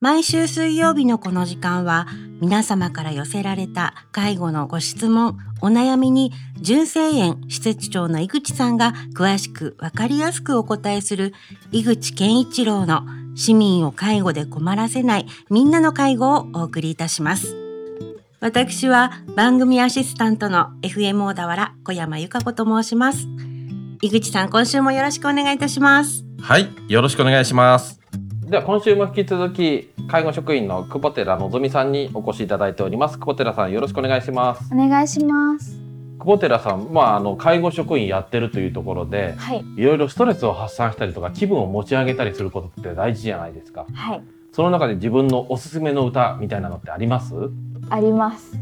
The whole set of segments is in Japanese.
毎週水曜日のこの時間は皆様から寄せられた介護のご質問、お悩みに純正園施設長の井口さんが詳しくわかりやすくお答えする井口健一郎の市民を介護で困らせないみんなの介護をお送りいたします。私は番組アシスタントの FM 小田原小山由香子と申します。井口さん、今週もよろしくお願いいたします。はい、よろしくお願いします。では今週も引き続き介護職員の久保寺のぞみさんにお越しいただいております。久保寺さんよろしくお願いします。お願いします。久保寺さん、まあ、あの介護職員やってるというところで、はい、いろいろストレスを発散したりとか気分を持ち上げたりすることって大事じゃないですか、はい、その中で自分のおすすめの歌みたいなのってあります？あります。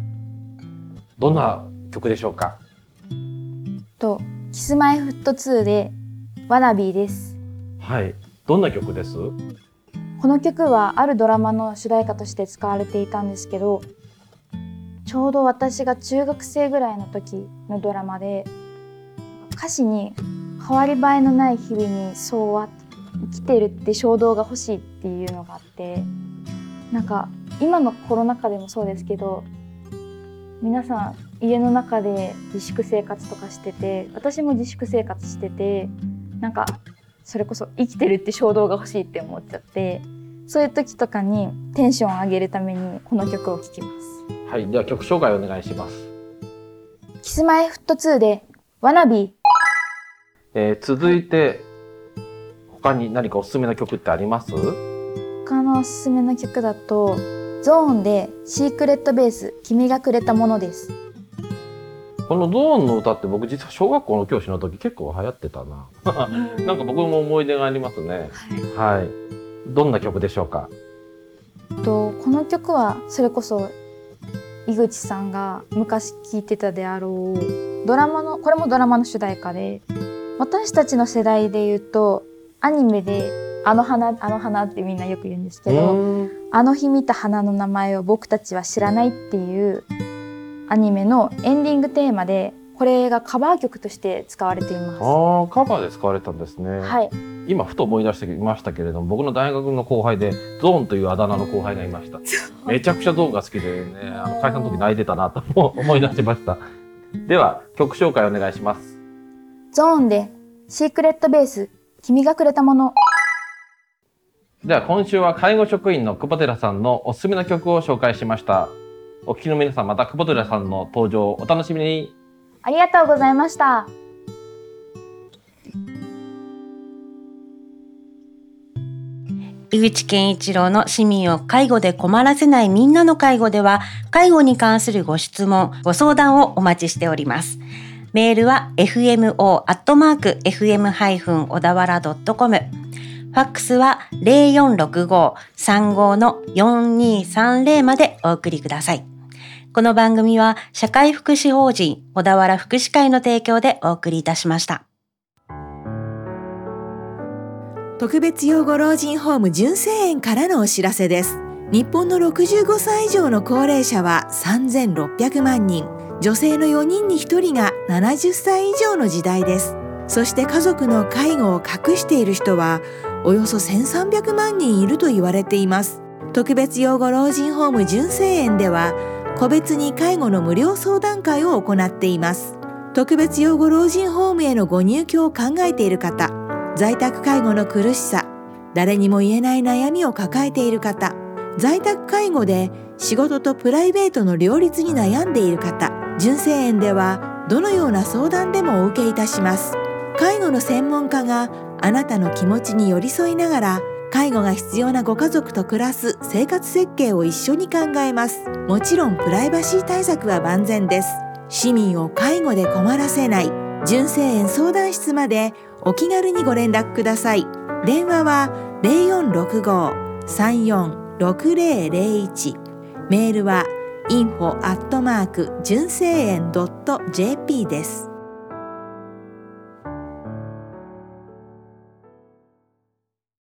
どんな曲でしょうか？とキスマイフット2でワナビーです。はい。どんな曲です？この曲はあるドラマの主題歌として使われていたんですけどちょうど私が中学生ぐらいの時のドラマで歌詞に「変わり映えのない日々にそうは生きてるって衝動が欲しい」っていうのがあってなんか今のコロナ禍でもそうですけど皆さん家の中で自粛生活とかしてて私も自粛生活しててなんかそれこそ生きてるって衝動が欲しいって思っちゃってそういう時とかにテンションを上げるためにこの曲を聴きます。はいでは曲紹介お願いします。キスマイフット2でワナビー、えー、続いて他に何かおすすめの曲ってあります？他のおすすめの曲だとゾーンでシークレットベース君がくれたものですこのゾーンの歌って僕実は小学校の教師の時結構流行ってたな。なんか僕も思い出がありますね。はい。はい、どんな曲でしょうか。とこの曲はそれこそ井口さんが昔聴いてたであろうドラマのこれもドラマの主題歌で私たちの世代で言うとアニメで「あの花あの花」ってみんなよく言うんですけど「あの日見た花の名前を僕たちは知らない」っていうアニメのエンディングテーマでこれがカバー曲として使われています。ああカバーで使われたんですね。はい。今ふと思い出してきましたけれども僕の大学の後輩でゾーンというあだ名の後輩がいました。めちゃくちゃゾーンが好きでねあの解散の時泣いてたなと思い出しました。では曲紹介お願いします。ゾーンでシークレットベース君がくれたもの。では今週は介護職員の久保寺さんのおすすめの曲を紹介しましたお聞きの皆さんまた久保寺さんの登場をお楽しみに。ありがとうございました。井口健一郎の市民を介護で困らせないみんなの介護では介護に関するご質問ご相談をお待ちしております。メールは fmo.fm- 小田原 .com ファックスは0465-35-4230までお送りください。この番組は社会福祉法人小田原福祉会の提供でお送りいたしました。特別養護老人ホーム純正園からのお知らせです。日本の65歳以上の高齢者は3600万人。女性の4人に1人が70歳以上の時代です。そして家族の介護を隠している人はおよそ1300万人いると言われています。特別養護老人ホーム純正園では個別に介護の無料相談会を行っています。特別養護老人ホームへのご入居を考えている方在宅介護の苦しさ誰にも言えない悩みを抱えている方在宅介護で仕事とプライベートの両立に悩んでいる方純正園ではどのような相談でもお受けいたします。介護の専門家があなたの気持ちに寄り添いながら介護が必要なご家族と暮らす生活設計を一緒に考えます。もちろんプライバシー対策は万全です。市民を介護で困らせない。純正園相談室までお気軽にご連絡ください。電話は0465-346001メールは info アットマーク純正園 .jp です。